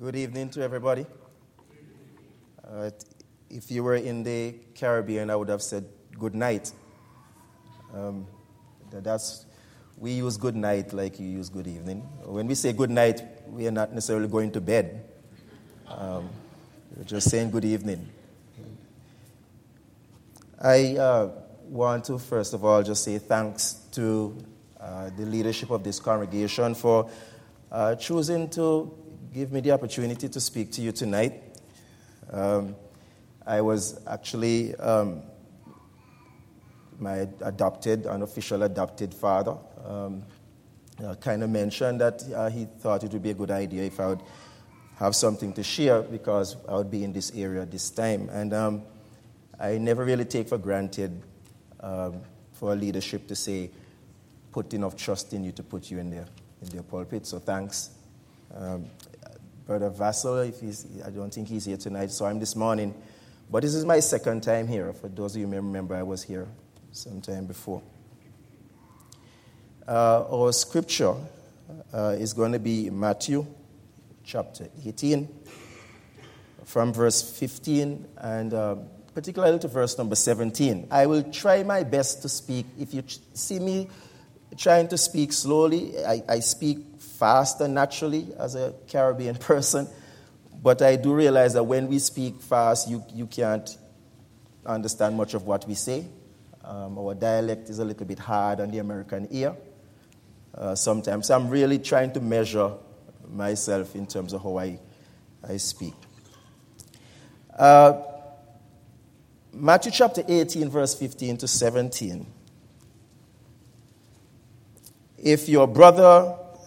Good evening to everybody. Uh, if you were in the Caribbean, I would have said good night. Um, that's, we use good night like you use good evening. When we say good night, we are not necessarily going to bed. Um, we're just saying good evening. I uh, want to, first of all, just say thanks to uh, the leadership of this congregation for uh, choosing to give me the opportunity to speak to you tonight. Um, I was actually um, my adopted, unofficial adopted father. Um, uh, kind of mentioned that uh, he thought it would be a good idea if I would have something to share because I would be in this area this time. And um, I never really take for granted um, for a leadership to say, put enough trust in you to put you in their, in their pulpit. So thanks. Um, Brother Vassal, if he's, I don't think he's here tonight, saw him this morning. But this is my second time here. For those of you who remember, I was here sometime before. Uh, our scripture uh, is going to be Matthew chapter 18, from verse 15 and uh, particularly to verse number 17. I will try my best to speak. If you see me trying to speak slowly, I, I speak fast and naturally as a Caribbean person, but I do realize that when we speak fast, you, you can't understand much of what we say. Um, our dialect is a little bit hard on the American ear uh, sometimes. So I'm really trying to measure myself in terms of how I, I speak. Uh, Matthew chapter 18, verse 15 to 17. If your brother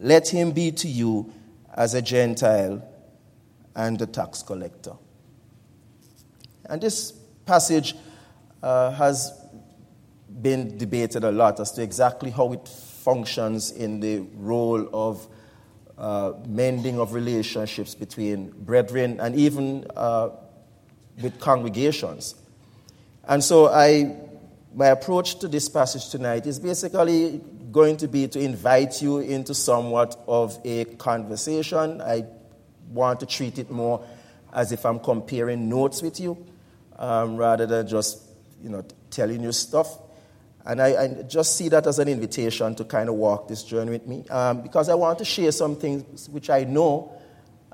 let him be to you as a Gentile and a tax collector. And this passage uh, has been debated a lot as to exactly how it functions in the role of uh, mending of relationships between brethren and even uh, with congregations. And so I, my approach to this passage tonight is basically going to be to invite you into somewhat of a conversation. I want to treat it more as if I'm comparing notes with you um, rather than just you know, telling you stuff. And I, I, just see that as an invitation to kind of walk this journey with me um, because I want to share some things which I know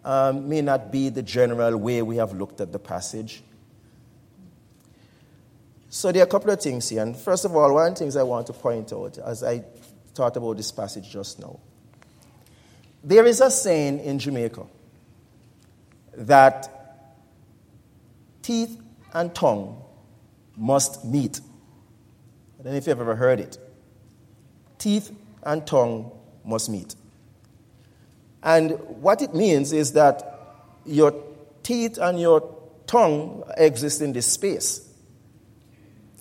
um, may not be the general way we have looked at the passage. So there are a couple of things here. And first of all, one of the things I want to point out as I thought about this passage just now. There is a saying in Jamaica that teeth and tongue must meet. I don't know if you've ever heard it. Teeth and tongue must meet. And what it means is that your teeth and your tongue exist in this space.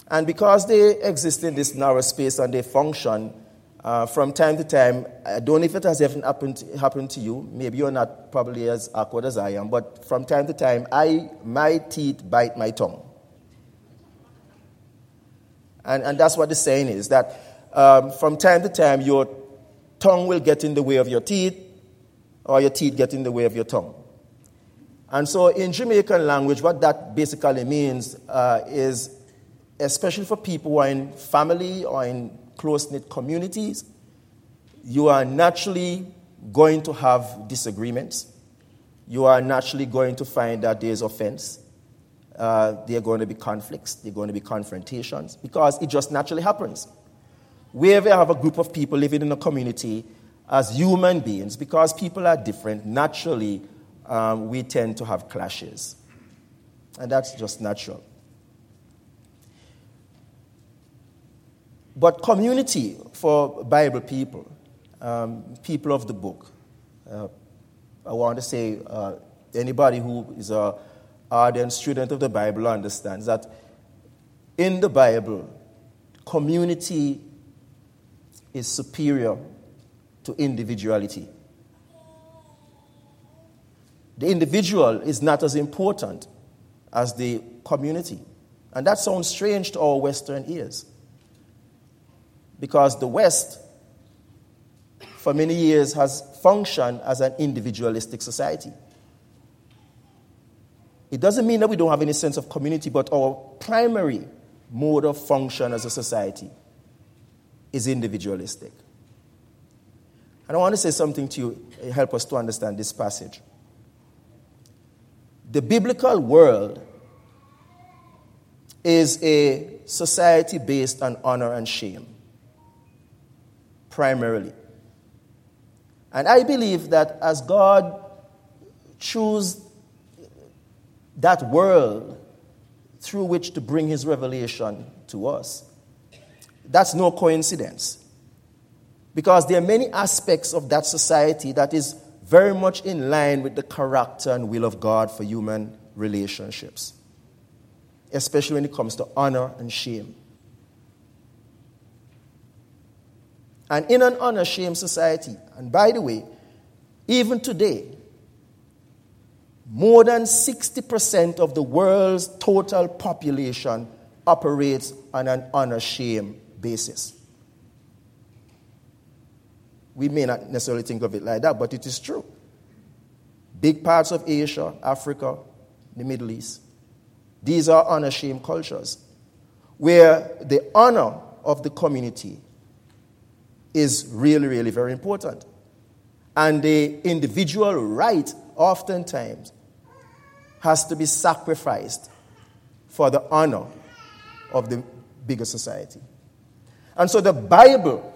And because they exist in this narrow space and they function, uh, from time to time, I don't know if it has ever happened, happened to you. Maybe you're not probably as awkward as I am, but from time to time, I, my teeth bite my tongue. And, and that's what the saying is that um, from time to time, your tongue will get in the way of your teeth, or your teeth get in the way of your tongue. And so, in Jamaican language, what that basically means uh, is, especially for people who are in family or in close knit communities, you are naturally going to have disagreements. You are naturally going to find that there's offense. Uh, there are going to be conflicts. There are going to be confrontations because it just naturally happens. Wherever you have a group of people living in a community as human beings, because people are different, naturally um, we tend to have clashes. And that's just natural. But community for Bible people, um, people of the book, uh, I want to say uh, anybody who is a ardent student of the Bible understands that in the Bible, community is superior to individuality. The individual is not as important as the community. And that sounds strange to our Western ears. Because the West, for many years, has functioned as an individualistic society. It doesn't mean that we don't have any sense of community, but our primary mode of function as a society is individualistic. And I want to say something to you, eh, help us to understand this passage. The biblical world is a society based on honor and shame, primarily. And I believe that as God chose that world through which to bring his revelation to us, that's no coincidence. Because there are many aspects of that society that is very much in line with the character and will of God for human relationships, especially when it comes to honor and shame. And in an honor shame society, and by the way, even today, more than 60% of the world's total population operates on an honor shame basis. We may not necessarily think of it like that, but it is true. Big parts of Asia, Africa, the Middle East, these are honor shame cultures where the honor of the community is really, really very important. And the individual right, oftentimes, has to be sacrificed for the honor of the bigger society. And so the Bible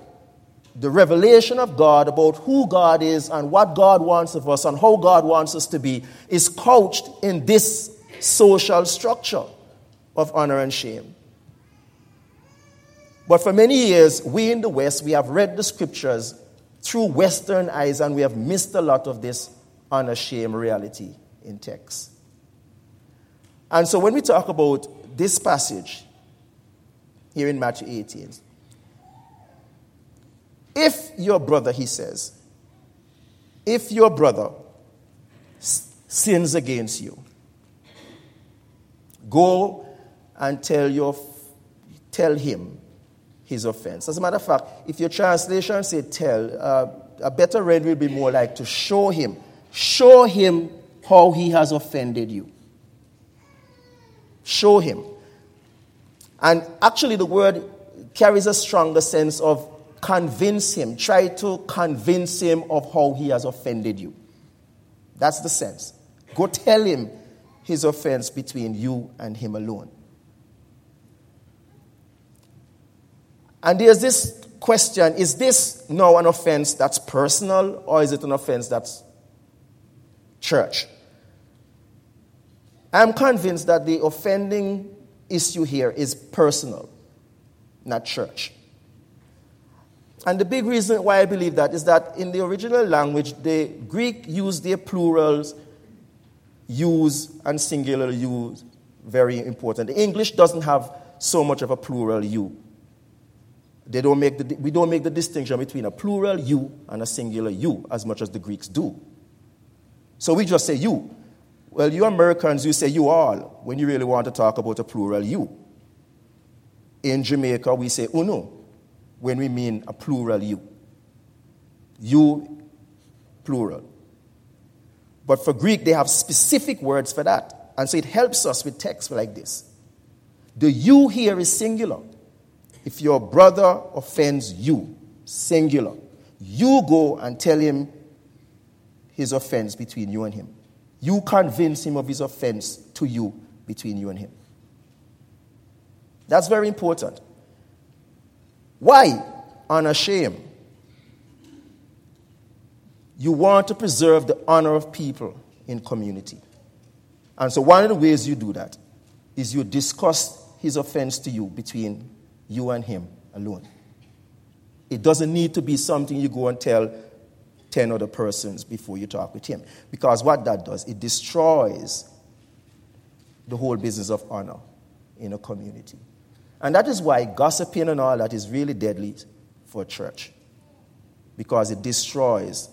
the revelation of God about who God is and what God wants of us and how God wants us to be is couched in this social structure of honor and shame. But for many years, we in the West, we have read the scriptures through Western eyes and we have missed a lot of this unashamed reality in text. And so when we talk about this passage here in Matthew 18, if your brother, he says, if your brother sins against you, go and tell, your, tell him his offense. As a matter of fact, if your translation say tell, uh, a better read will be more like to show him. Show him how he has offended you. Show him. And actually, the word carries a stronger sense of convince him. Try to convince him of how he has offended you. That's the sense. Go tell him his offense between you and him alone. And there's this question is this now an offense that's personal or is it an offense that's church? I'm convinced that the offending issue here is personal, not church. And the big reason why I believe that is that in the original language, the Greek used their plurals, use and singular use very important. The English doesn't have so much of a plural you. They don't make the, we don't make the distinction between a plural you and a singular you as much as the Greeks do. So we just say you. Well, you Americans, you say you all when you really want to talk about a plural you. In Jamaica, we say uno when we mean a plural you. You, plural. But for Greek, they have specific words for that. And so it helps us with texts like this. The you here is singular. If your brother offends you, singular, you go and tell him his offense between you and him. You convince him of his offense to you between you and him. That's very important. Why? Honor shame. You want to preserve the honor of people in community. And so one of the ways you do that is you discuss his offense to you between you and him alone. It doesn't need to be something you go and tell 10 other persons before you talk with him. Because what that does, it destroys the whole business of honor in a community. And that is why gossiping and all that is really deadly for a church. Because it destroys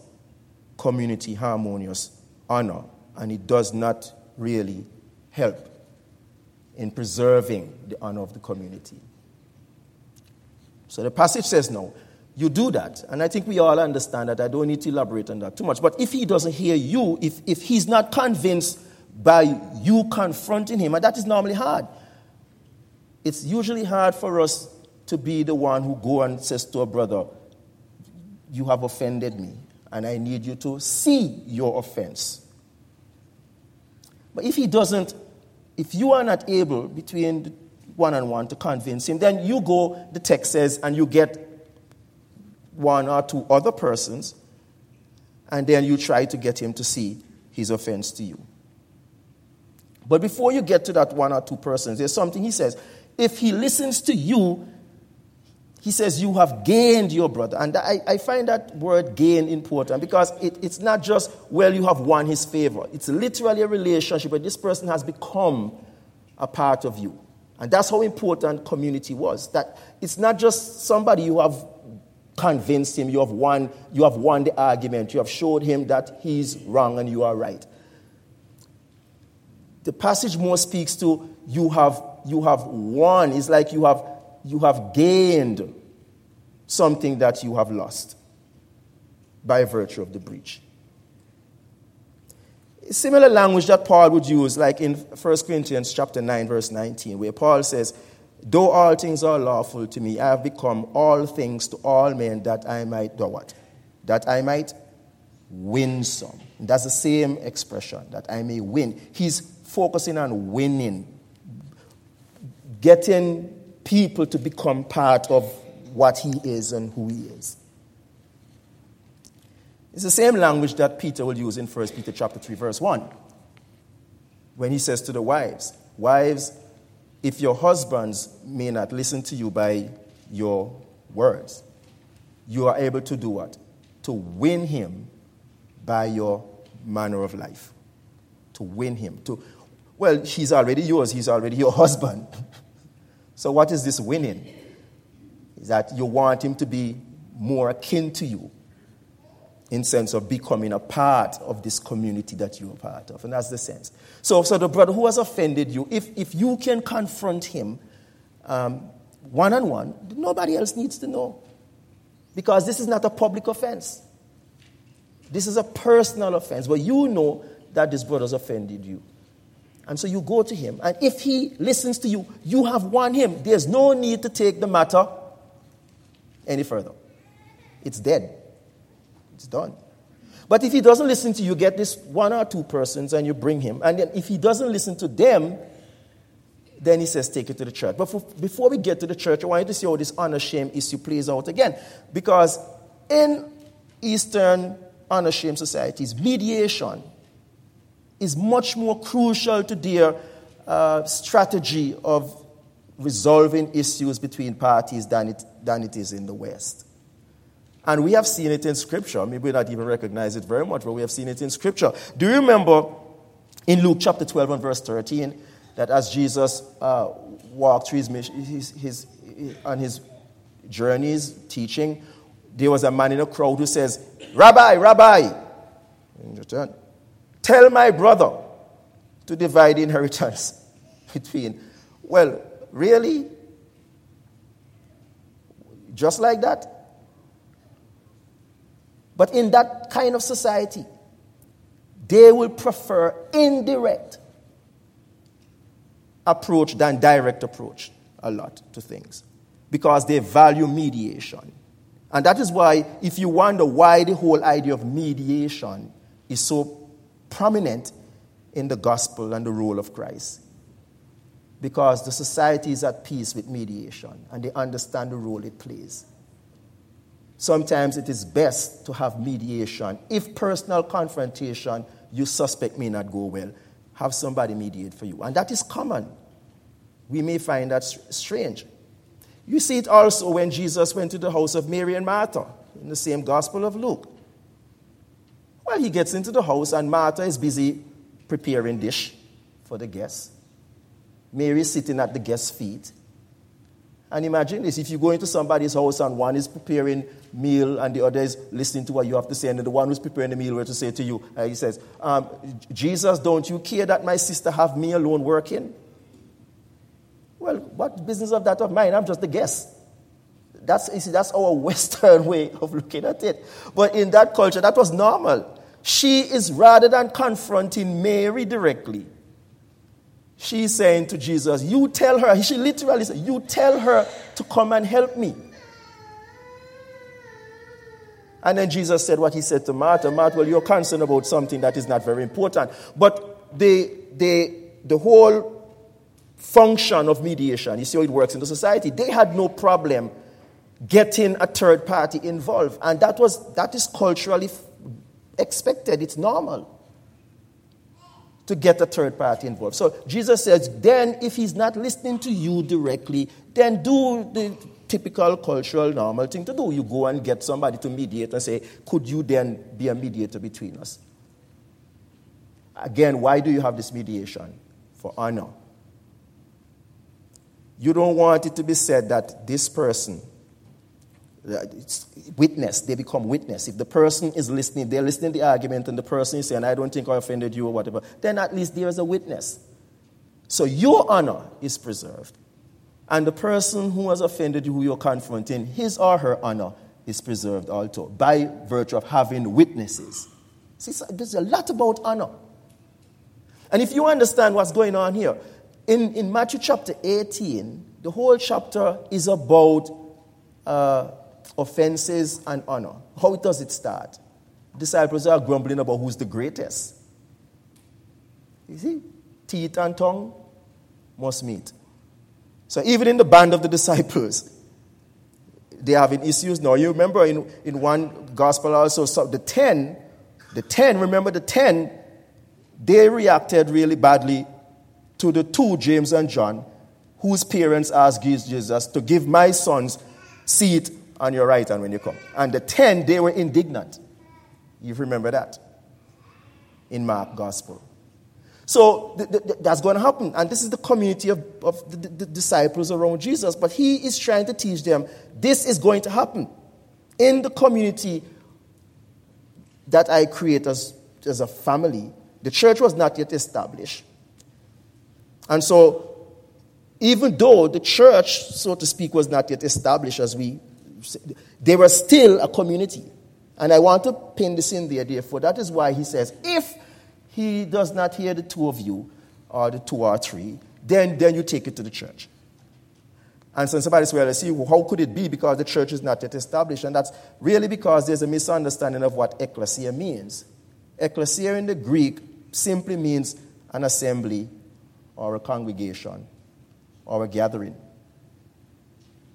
community harmonious honor and it does not really help in preserving the honor of the community. So the passage says no. You do that, and I think we all understand that. I don't need to elaborate on that too much. But if he doesn't hear you, if, if he's not convinced by you confronting him, and that is normally hard, it's usually hard for us to be the one who go and says to a brother, You have offended me, and I need you to see your offense. But if he doesn't, if you are not able between one on one to convince him, then you go, the text says, and you get one or two other persons, and then you try to get him to see his offense to you. But before you get to that one or two persons, there's something he says. If he listens to you, he says, You have gained your brother. And I, I find that word gain important because it, it's not just, well, you have won his favor. It's literally a relationship where this person has become a part of you. And that's how important community was. That it's not just somebody you have convinced him, you have won, you have won the argument, you have showed him that he's wrong and you are right. The passage more speaks to you have you have won. It's like you have you have gained something that you have lost by virtue of the breach. Similar language that Paul would use, like in 1 Corinthians chapter 9, verse 19, where Paul says, Though all things are lawful to me, I have become all things to all men that I might do what? That I might win some. That's the same expression, that I may win. He's focusing on winning, getting people to become part of what he is and who he is. It's the same language that Peter will use in 1 Peter chapter 3, verse 1, when he says to the wives, Wives, if your husbands may not listen to you by your words, you are able to do what? To win him by your manner of life. To win him. To, well, he's already yours, he's already your husband. so, what is this winning? Is that you want him to be more akin to you in sense of becoming a part of this community that you're part of. And that's the sense. So, so the brother who has offended you, if, if you can confront him one on one, nobody else needs to know. Because this is not a public offense. This is a personal offense where you know that this brother's offended you. And so you go to him, and if he listens to you, you have won him. There's no need to take the matter any further. It's dead. It's done. But if he doesn't listen to you, get this one or two persons and you bring him. And then if he doesn't listen to them, then he says, take it to the church. But for, before we get to the church, I want you to see how this honor shame issue plays out again. Because in Eastern honor shame societies, mediation is much more crucial to their uh, strategy of resolving issues between parties than it, than it is in the West. And we have seen it in Scripture. Maybe we not even recognize it very much, but we have seen it in Scripture. Do you remember in Luke chapter 12 and verse 13 that as Jesus uh, walked through his, his, his, on his journeys teaching, there was a man in a crowd who says, Rabbi, Rabbi, tell my brother to divide inheritance between. Well, really? Just like that? But in that kind of society, they will prefer indirect approach than direct approach a lot to things because they value mediation. And that is why, if you wonder why the whole idea of mediation is so prominent in the gospel and the role of Christ, because the society is at peace with mediation and they understand the role it plays. Sometimes it is best to have mediation. If personal confrontation you suspect may not go well, have somebody mediate for you. And that is common. We may find that strange. You see it also when Jesus went to the house of Mary and Martha in the same Gospel of Luke. Well, he gets into the house, and Martha is busy preparing dish for the guests. Mary is sitting at the guest's feet. And imagine this if you go into somebody's house and one is preparing meal and the other is listening to what you have to say, and the one who's preparing the meal were to say to you, uh, he says, um, Jesus, don't you care that my sister have me alone working? Well, what business of that of mine? I'm just a guest. That's, see, that's our Western way of looking at it. But in that culture, that was normal. She is, rather than confronting Mary directly, she's saying to Jesus, You tell her, she literally said, You tell her to come and help me. And then Jesus said what he said to Martha Martha, well, you're concerned about something that is not very important. But the, the, the whole function of mediation, you see how it works in the society, they had no problem getting a third party involved. And that, was, that is culturally expected, it's normal to get a third party involved. So Jesus says, then if he's not listening to you directly, then do the typical cultural normal thing to do. You go and get somebody to mediate and say, could you then be a mediator between us? Again, why do you have this mediation? For honor. You don't want it to be said that this person, witness, they become witness. If the person is listening, they're listening to the argument, and the person is saying, I don't think I offended you or whatever, then at least there is a witness. So your honor is preserved. And the person who has offended you, who you're confronting, his or her honor is preserved also by virtue of having witnesses. See, there's a lot about honor. And if you understand what's going on here, in, in Matthew chapter 18, the whole chapter is about uh, offenses and honor. How does it start? Disciples are grumbling about who's the greatest. You see, teeth and tongue must meet. So even in the band of the disciples, they're having issues now. You remember in, in one gospel also, so the ten, the ten, remember the ten, they reacted really badly to the two, James and John, whose parents asked Jesus to give my sons seat on your right hand when you come. And the ten, they were indignant. You remember that in Mark Gospel. So th- th- that's going to happen. And this is the community of, of the, the disciples around Jesus. But he is trying to teach them this is going to happen in the community that I create as, as a family. The church was not yet established. And so, even though the church, so to speak, was not yet established as we, they were still a community. And I want to pin this in there, therefore. That is why he says, if he does not hear the two of you, or the two or three, then, then you take it to the church. And so somebody says, well, see, how could it be? Because the church is not yet established. And that's really because there's a misunderstanding of what ecclesia means. Ecclesia in the Greek simply means an assembly or a congregation or a gathering.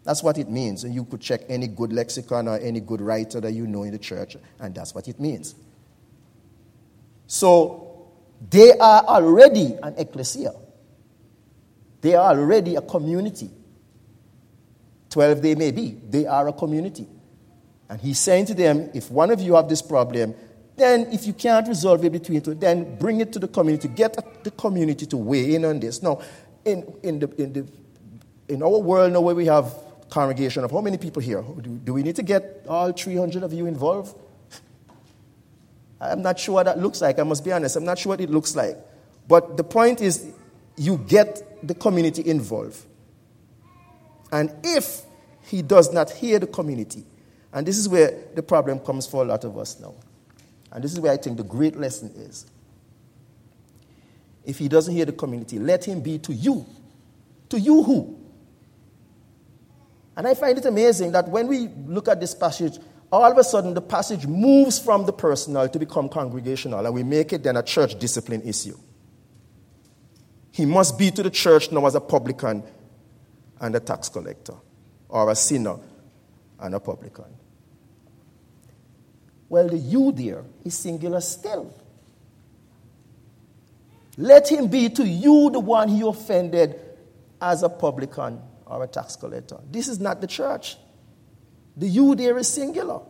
That's what it means. And you could check any good lexicon or any good writer that you know in the church, and that's what it means. So they are already an ecclesia. They are already a community. Twelve they may be, they are a community. And he's saying to them, if one of you have this problem, then if you can't resolve it between two, then bring it to the community. Get the community to weigh in on this. Now, in, in, the, in, the, in our world now where we have congregation of how many people here? Do, do we need to get all 300 of you involved? I'm not sure what that looks like. I must be honest. I'm not sure what it looks like. But the point is, you get the community involved. And if he does not hear the community, and this is where the problem comes for a lot of us now, and this is where I think the great lesson is. If he doesn't hear the community, let him be to you. To you who? And I find it amazing that when we look at this passage, all of a sudden the passage moves from the personal to become congregational, and we make it then a church discipline issue. He must be to the church now as a publican and a tax collector, or a sinner and a publican. Well, the you there is singular still. Let him be to you the one he offended as a publican or a tax collector. This is not the church. The you there is singular.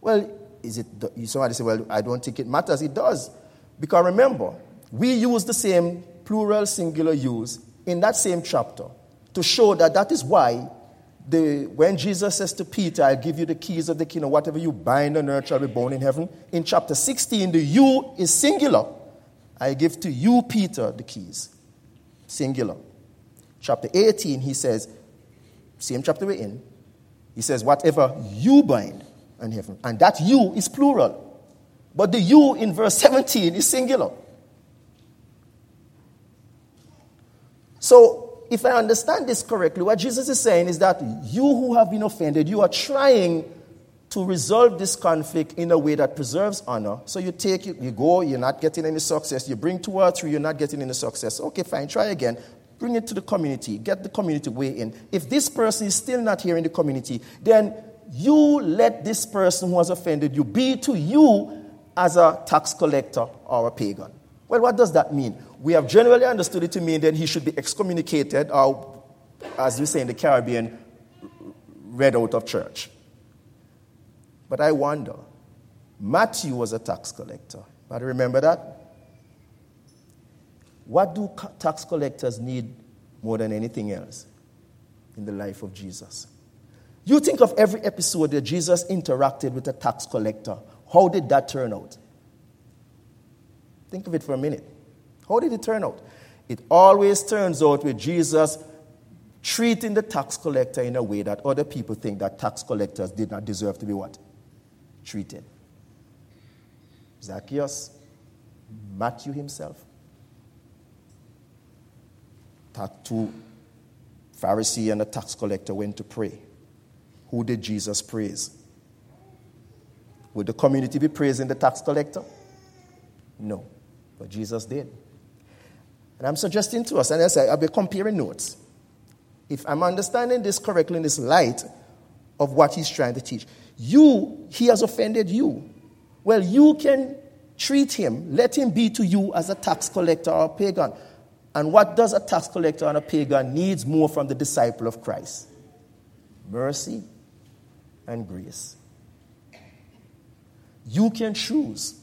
Well, is it, somebody say, well, I don't think it matters. It does. Because remember, we use the same plural singular use in that same chapter to show that that is why the, when Jesus says to Peter, I'll give you the keys of the kingdom, whatever you bind on earth shall be bound in heaven. In chapter 16, the you is singular. I give to you, Peter, the keys. Singular. Chapter 18, he says, same chapter we're in, he says, whatever you bind on heaven. And that you is plural. But the you in verse 17 is singular. So if I understand this correctly, what Jesus is saying is that you who have been offended, you are trying to resolve this conflict in a way that preserves honor. So you take it, you go, you're not getting any success. You bring two or three, you're not getting any success. Okay, fine, try again. Bring it to the community, get the community weigh in. If this person is still not hear in the community, then you let this person who has offended you be to you as a tax collector or a pagan. Well, what does that mean? We have generally understood it to mean that he should be excommunicated, or, as you say in the Caribbean, read out of church. But I wonder, Matthew was a tax collector. But remember that? What do tax collectors need more than anything else in the life of Jesus? You think of every episode that Jesus interacted with a tax collector. How did that turn out? Think of it for a minute. How did it turn out? It always turns out with Jesus treating the tax collector in a way that other people think that tax collectors did not deserve to be what? Treated. Zacchaeus, Matthew himself, two Pharisee and a tax collector went to pray. Who did Jesus praise? Would the community be praising the tax collector? No. But Jesus did. And I'm suggesting to us, and I say, I'll be comparing notes. If I'm understanding this correctly in this light of what he's trying to teach, you, he has offended you. Well, you can treat him, let him be to you as a tax collector or pagan. And what does a tax collector and a pagan needs more from the disciple of Christ? Mercy and grace. You can choose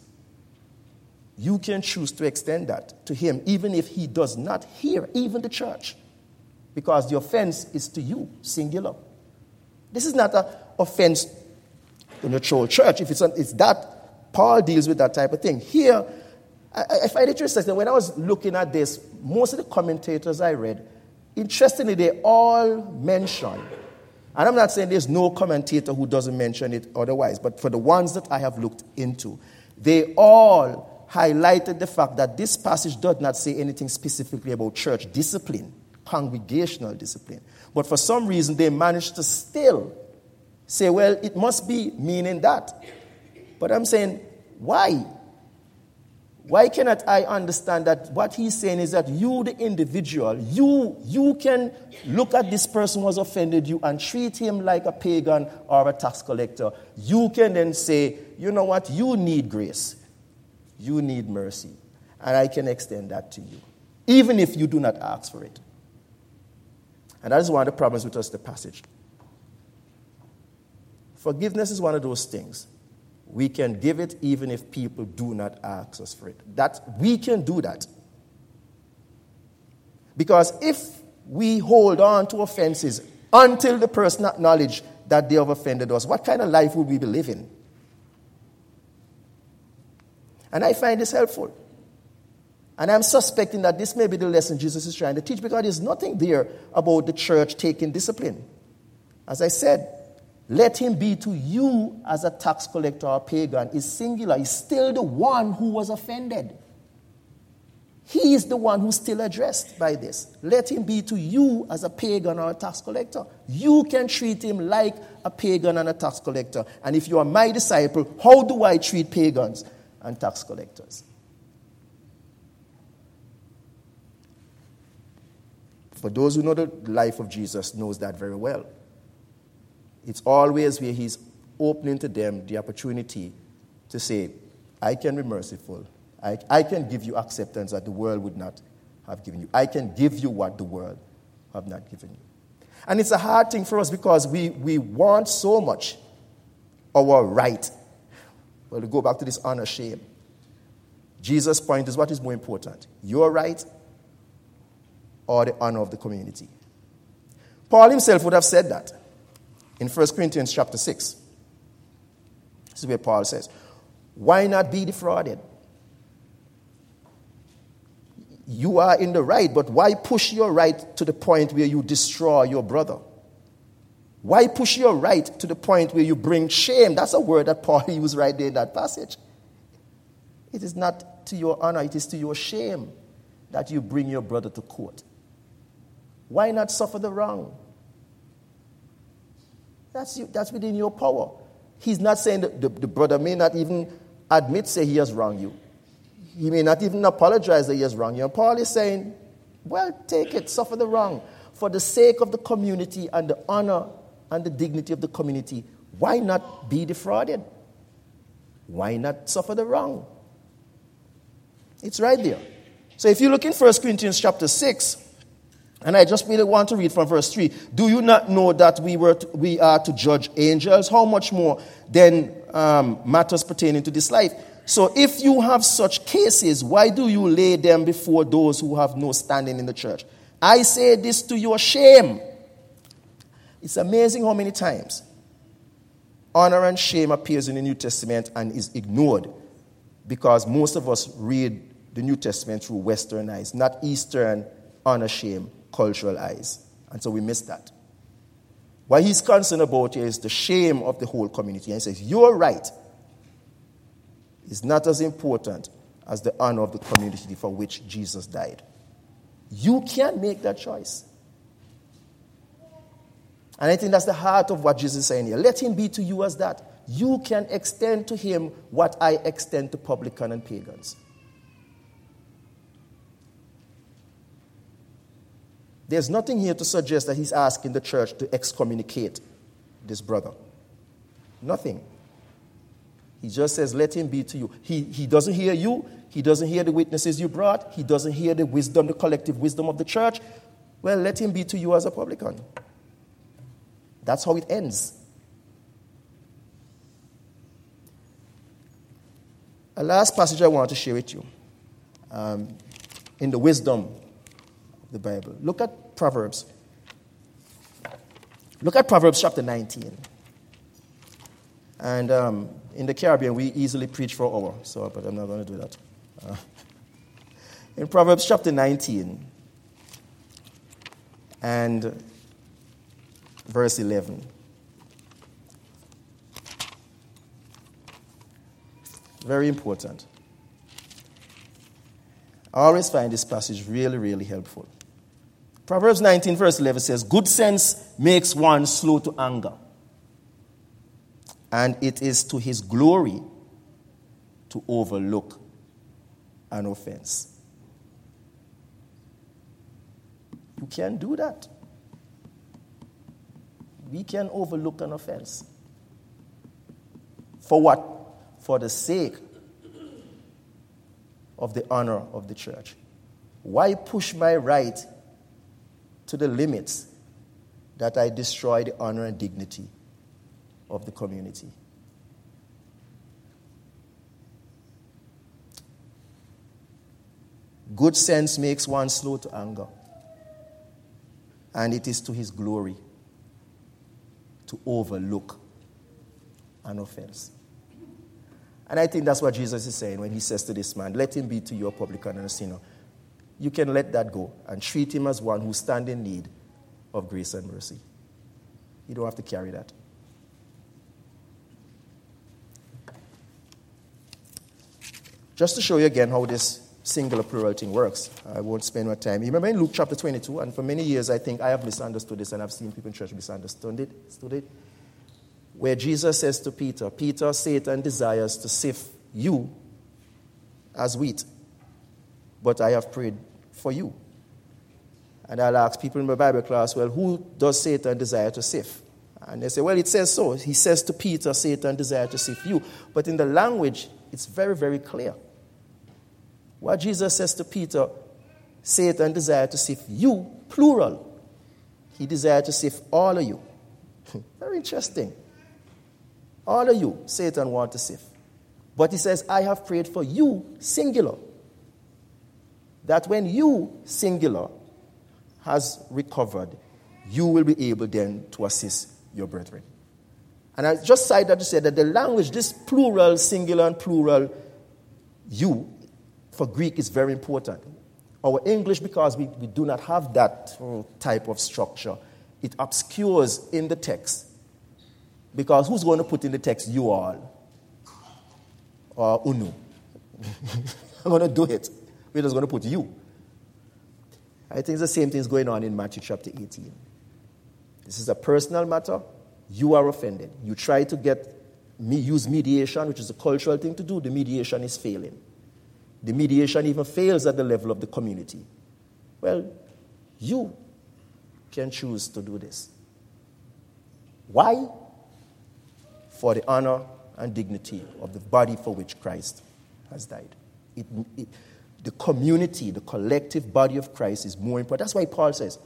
you can choose to extend that to him, even if he does not hear even the church, because the offense is to you, singular. This is not an offense in the church. If it's, it's that, Paul deals with that type of thing. Here, I, I find it interesting. When I was looking at this, most of the commentators I read, interestingly, they all mention, and I'm not saying there's no commentator who doesn't mention it otherwise, but for the ones that I have looked into, they all highlighted the fact that this passage does not say anything specifically about church discipline, congregational discipline. But for some reason, they managed to still say, well, it must be meaning that. But I'm saying, why? Why cannot I understand that what he's saying is that you, the individual, you, you can look at this person who has offended you and treat him like a pagan or a tax collector. You can then say, you know what, you need grace. You need mercy. And I can extend that to you, even if you do not ask for it. And that is one of the problems with us, the passage. Forgiveness is one of those things. We can give it even if people do not ask us for it. That we can do that. Because if we hold on to offenses until the person acknowledge that they have offended us, what kind of life would we be living? And I find this helpful. And I'm suspecting that this may be the lesson Jesus is trying to teach because there's nothing there about the church taking discipline. As I said, let him be to you as a tax collector or pagan is singular. He's still the one who was offended. He is the one who's still addressed by this. Let him be to you as a pagan or a tax collector. You can treat him like a pagan and a tax collector. And if you are my disciple, how do I treat pagans? and tax collectors. For those who know the life of Jesus knows that very well. It's always where he's opening to them the opportunity to say, I can be merciful. I, I can give you acceptance that the world would not have given you. I can give you what the world have not given you. And it's a hard thing for us because we, we want so much our right Well, we go back to this honor shame. Jesus' point is what is more important your right or the honor of the community? Paul himself would have said that in 1 Corinthians chapter 6. This is where Paul says, Why not be defrauded? You are in the right, but why push your right to the point where you destroy your brother? Why push your right to the point where you bring shame? That's a word that Paul used right there in that passage. It is not to your honor, it is to your shame that you bring your brother to court. Why not suffer the wrong? That's, you, that's within your power. He's not saying that the, the brother may not even admit, say, he has wronged you. He may not even apologize that he has wronged you. And Paul is saying, well, take it, suffer the wrong. For the sake of the community and the honor and the dignity of the community, why not be defrauded? Why not suffer the wrong? It's right there. So if you look in 1 Corinthians chapter 6, and I just really want to read from verse 3. Do you not know that we, were to, we are to judge angels? How much more than um, matters pertaining to this life? So if you have such cases, why do you lay them before those who have no standing in the church? I say this to your shame. It's amazing how many times honor and shame appears in the New Testament and is ignored because most of us read the New Testament through Western eyes, not Eastern honor shame cultural eyes. And so we miss that. What he's concerned about is the shame of the whole community. And he says, Your right is not as important as the honor of the community for which Jesus died. You can't make that choice. And I think that's the heart of what Jesus is saying here. Let him be to you as that. You can extend to him what I extend to publican and pagans. There's nothing here to suggest that he's asking the church to excommunicate this brother. Nothing. He just says, Let him be to you. He, he doesn't hear you. He doesn't hear the witnesses you brought. He doesn't hear the wisdom, the collective wisdom of the church. Well, let him be to you as a publican. That's how it ends. A last passage I want to share with you um, in the wisdom the Bible. Look at Proverbs. Look at Proverbs chapter 19. And um, in the Caribbean, we easily preach for an hour, so, but I'm not going to do that. Uh, in Proverbs chapter 19 and verse 11. Very important. I always find this passage really, really helpful. Proverbs 19, verse 11 says, Good sense makes one slow to anger, and it is to his glory to overlook an offense. You can't do that. We can overlook an offense. For what? For the sake of the honor of the church. Why push my right to the limits that I destroy the honor and dignity of the community. Good sense makes one slow to anger, and it is to his glory to overlook an offense. And I think that's what Jesus is saying when he says to this man, Let him be to you a publican and a sinner you can let that go and treat him as one who stands in need of grace and mercy. You don't have to carry that. Just to show you again how this singular plural thing works, I won't spend my time. You remember in Luke chapter 22, and for many years I think I have misunderstood this, and I've seen people in church misunderstood it, it where Jesus says to Peter, Peter, Satan desires to sift you as wheat but I have prayed for you. And I'll ask people in my Bible class, well, who does Satan desire to sift? And they say, well, it says so. He says to Peter, Satan desire to sift you. But in the language, it's very, very clear. What Jesus says to Peter, Satan desire to sift you, plural. He desired to sift all of you. very interesting. All of you, Satan want to sift. But he says, I have prayed for you, singular. That when you, singular, has recovered, you will be able then to assist your brethren. And I just cited to say that the language, this plural, singular, and plural, you, for Greek is very important. Our English, because we, we do not have that type of structure, it obscures in the text. Because who's going to put in the text you all? Or unu? I'm going to do it. We're just going to put you. I think the same thing is going on in Matthew chapter 18. This is a personal matter. You are offended. You try to get me use mediation, which is a cultural thing to do. The mediation is failing. The mediation even fails at the level of the community. Well, you can choose to do this. Why? For the honor and dignity of the body for which Christ has died. It, it, the community, the collective body of Christ is more important. That's why Paul says,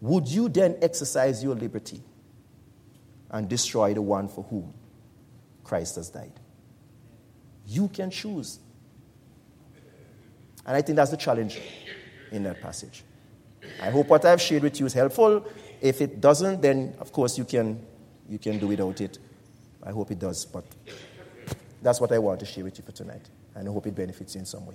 Would you then exercise your liberty and destroy the one for whom Christ has died? You can choose. And I think that's the challenge in that passage. I hope what I've shared with you is helpful. If it doesn't, then of course you can, you can do without it. I hope it does, but that's what I want to share with you for tonight. And I hope it benefits you in some way.